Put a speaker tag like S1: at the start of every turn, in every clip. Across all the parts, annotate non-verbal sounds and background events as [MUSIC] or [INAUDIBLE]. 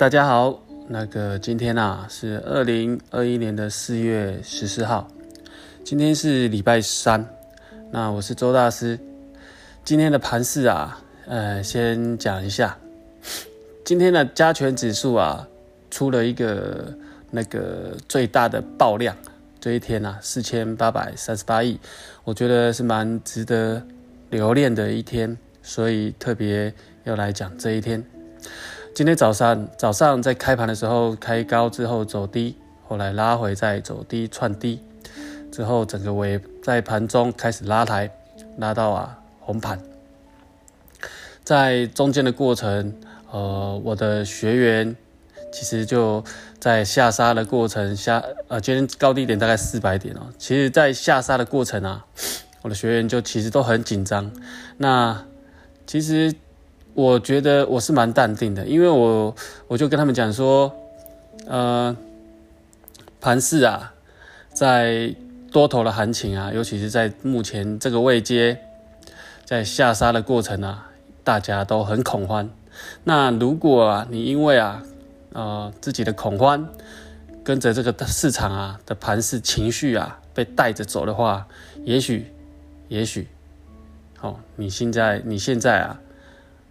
S1: 大家好，那个今天啊是二零二一年的四月十四号，今天是礼拜三，那我是周大师。今天的盘势啊，呃，先讲一下，今天的加权指数啊出了一个那个最大的爆量，这一天啊四千八百三十八亿，我觉得是蛮值得留恋的一天，所以特别要来讲这一天。今天早上早上在开盘的时候开高之后走低，后来拉回再走低串低，之后整个尾在盘中开始拉抬，拉到啊红盘。在中间的过程，呃，我的学员其实就在下杀的过程下，呃，今天高低点大概四百点哦。其实，在下杀的过程啊，我的学员就其实都很紧张。那其实。我觉得我是蛮淡定的，因为我我就跟他们讲说，呃，盘市啊，在多头的行情啊，尤其是在目前这个位阶，在下杀的过程啊，大家都很恐慌。那如果啊，你因为啊，呃，自己的恐慌，跟着这个市场啊的盘势情绪啊被带着走的话，也许，也许，哦，你现在你现在啊。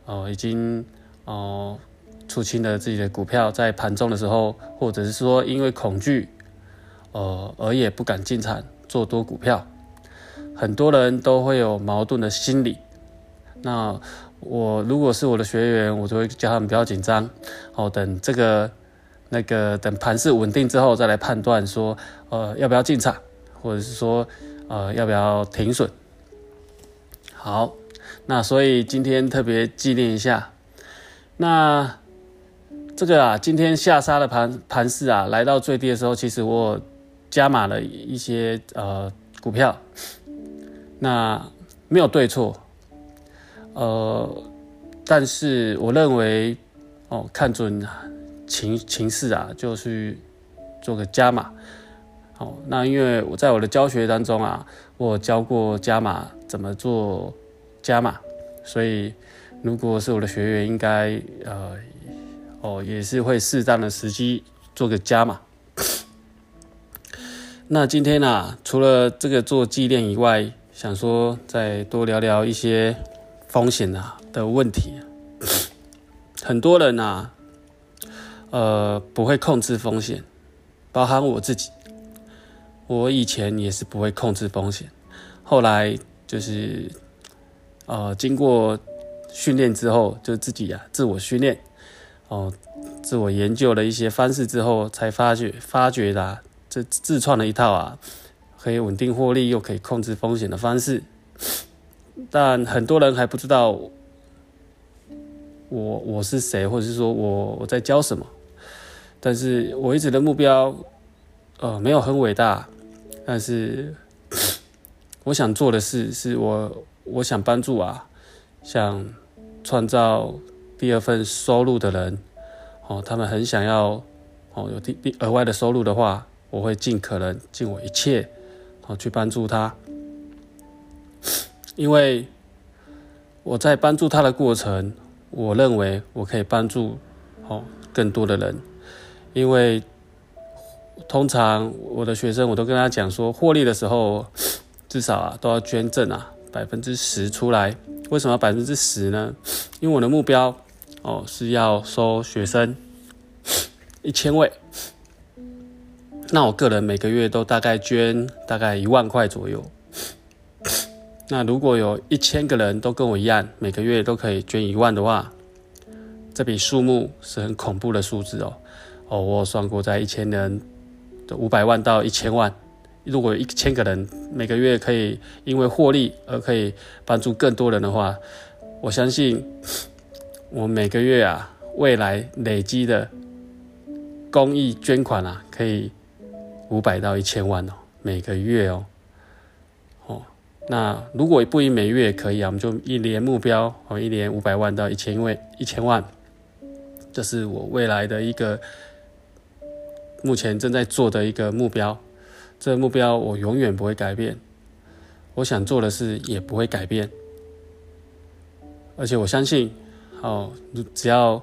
S1: 哦，已经哦出清了自己的股票，在盘中的时候，或者是说因为恐惧，呃，而也不敢进场做多股票。很多人都会有矛盾的心理。那我如果是我的学员，我就会叫他们不要紧张。哦，等这个那个等盘势稳定之后，再来判断说，呃，要不要进场，或者是说，呃，要不要停损。好。那所以今天特别纪念一下，那这个啊，今天下杀的盘盘势啊，来到最低的时候，其实我加码了一些呃股票，那没有对错，呃，但是我认为哦，看准情情势啊，就去做个加码。哦，那因为我在我的教学当中啊，我教过加码怎么做。加码，所以如果是我的学员，应该呃哦也是会适当的时机做个加码。[COUGHS] 那今天呢，除了这个做纪念以外，想说再多聊聊一些风险啊的问题。[COUGHS] 很多人呐，呃不会控制风险，包含我自己，我以前也是不会控制风险，后来就是。呃，经过训练之后，就自己啊自我训练，哦，自我研究了一些方式之后，才发觉发觉的这自创了一套啊，可以稳定获利又可以控制风险的方式。但很多人还不知道我我是谁，或者是说我我在教什么。但是我一直的目标，呃，没有很伟大，但是 [SNIFFS] 我想做的事是我。我想帮助啊，想创造第二份收入的人，哦，他们很想要哦有第第额外的收入的话，我会尽可能尽我一切，哦去帮助他，因为我在帮助他的过程，我认为我可以帮助哦更多的人，因为通常我的学生我都跟他讲说，获利的时候至少啊都要捐赠啊。百分之十出来，为什么百分之十呢？[SNIFFS] 因为我的目标哦是要收学生 [SNIFFS] 一千位，那我个人每个月都大概捐大概一万块左右。[SNIFFS] 那如果有一千个人都跟我一样，每个月都可以捐一万的话，这笔数目是很恐怖的数字哦。哦，我算过在一千人的五百万到一千万。如果一千个人每个月可以因为获利而可以帮助更多人的话，我相信我每个月啊，未来累积的公益捐款啊，可以五百到一千万哦，每个月哦，哦，那如果不以每月也可以啊，我们就一年目标哦，一年五百万到一千位一千万，这是我未来的一个目前正在做的一个目标。这目标我永远不会改变，我想做的事也不会改变，而且我相信，哦，只要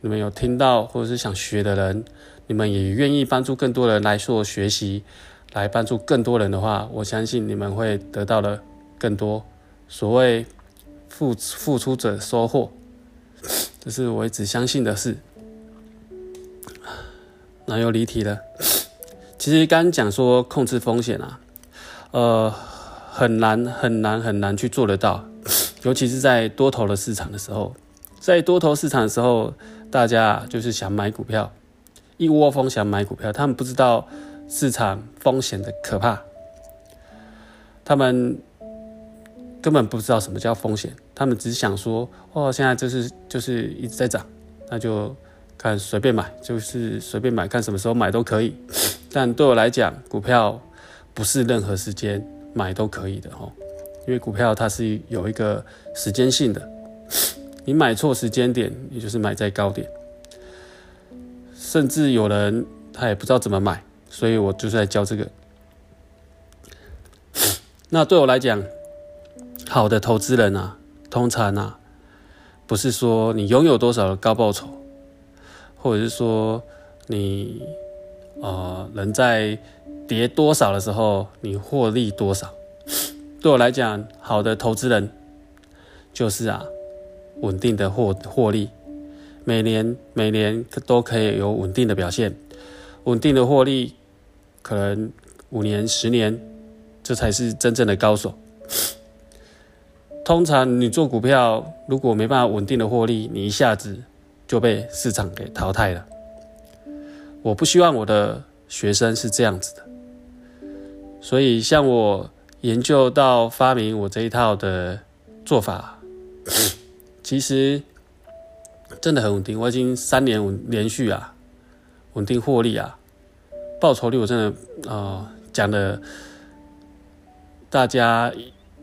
S1: 你们有听到或者是想学的人，你们也愿意帮助更多人来做学习，来帮助更多人的话，我相信你们会得到的更多。所谓付付出者收获，这是我一直相信的事。那又离题了。其实刚刚讲说控制风险啊，呃，很难很难很难去做得到，[SNIFFS] 尤其是在多头的市场的时候，在多头市场的时候，大家就是想买股票，一窝蜂想买股票，他们不知道市场风险的可怕，他们根本不知道什么叫风险，他们只想说，哦，现在就是就是一直在涨，那就。看随便买，就是随便买，看什么时候买都可以。但对我来讲，股票不是任何时间买都可以的哦，因为股票它是有一个时间性的。你买错时间点，也就是买在高点。甚至有人他也不知道怎么买，所以我就是在教这个。那对我来讲，好的投资人啊，通常啊，不是说你拥有多少的高报酬。或者是说，你呃人在跌多少的时候，你获利多少？[SNIFFS] 对我来讲，好的投资人就是啊，稳定的获获利，每年每年都可以有稳定的表现，稳定的获利，可能五年十年，这才是真正的高手。[SNIFFS] 通常你做股票，如果没办法稳定的获利，你一下子。就被市场给淘汰了。我不希望我的学生是这样子的，所以像我研究到发明我这一套的做法，[SNIFFS] 其实真的很稳定。我已经三年稳连续啊，稳定获利啊，报酬率我真的啊讲的，大家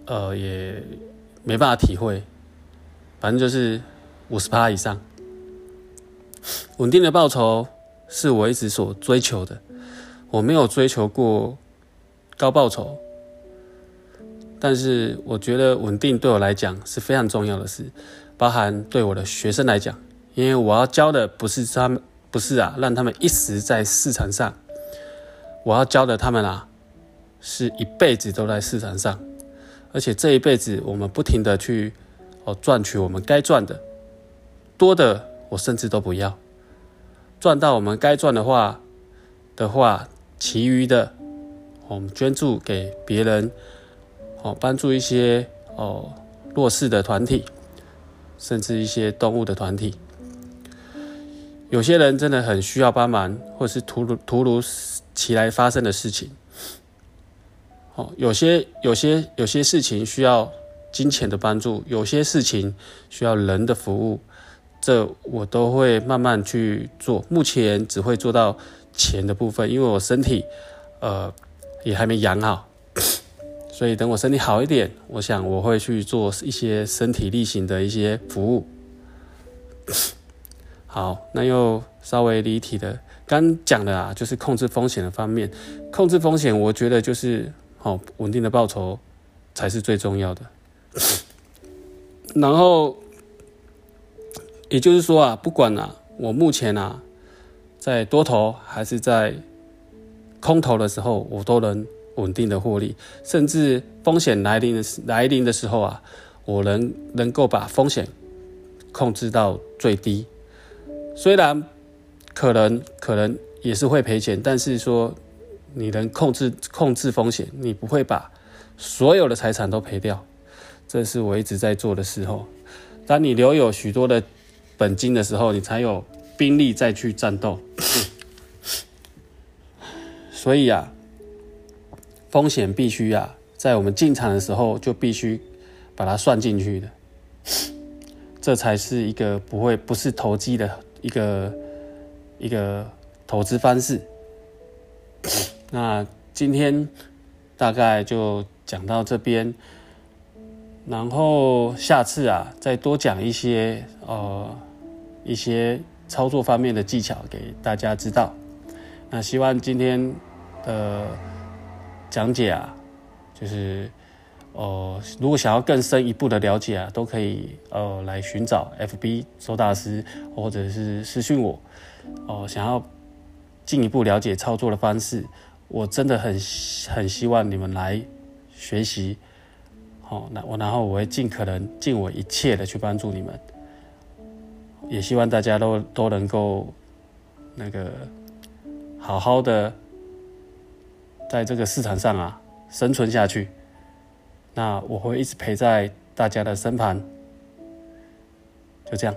S1: 呃也没办法体会，反正就是五十趴以上。稳定的报酬是我一直所追求的，我没有追求过高报酬，但是我觉得稳定对我来讲是非常重要的事，包含对我的学生来讲，因为我要教的不是他们，不是啊，让他们一时在市场上，我要教的他们啊，是一辈子都在市场上，而且这一辈子我们不停的去哦赚取我们该赚的，多的我甚至都不要。赚到我们该赚的话的话，其余的我们捐助给别人，哦，帮助一些哦弱势的团体，甚至一些动物的团体。有些人真的很需要帮忙，或是突如突如其来发生的事情。哦，有些有些有些事情需要金钱的帮助，有些事情需要人的服务。这我都会慢慢去做，目前只会做到钱的部分，因为我身体，呃，也还没养好，所以等我身体好一点，我想我会去做一些身体力行的一些服务。好，那又稍微离题的，刚讲的啊，就是控制风险的方面，控制风险，我觉得就是好稳定的报酬才是最重要的，[COUGHS] 然后。也就是说啊，不管啊，我目前啊，在多头还是在空头的时候，我都能稳定的获利，甚至风险来临的来临的时候啊，我能能够把风险控制到最低。虽然可能可能也是会赔钱，但是说你能控制控制风险，你不会把所有的财产都赔掉。这是我一直在做的时候，当你留有许多的。本金的时候，你才有兵力再去战斗。所以啊，风险必须啊，在我们进场的时候就必须把它算进去的，这才是一个不会不是投机的一个一个投资方式。那今天大概就讲到这边。然后下次啊，再多讲一些呃一些操作方面的技巧给大家知道。那希望今天的讲解啊，就是哦，如果想要更深一步的了解啊，都可以呃来寻找 FB 周大师，或者是私讯我哦。想要进一步了解操作的方式，我真的很很希望你们来学习。好，那我然后我会尽可能尽我一切的去帮助你们，也希望大家都都能够那个好好的在这个市场上啊生存下去。那我会一直陪在大家的身旁，就这样。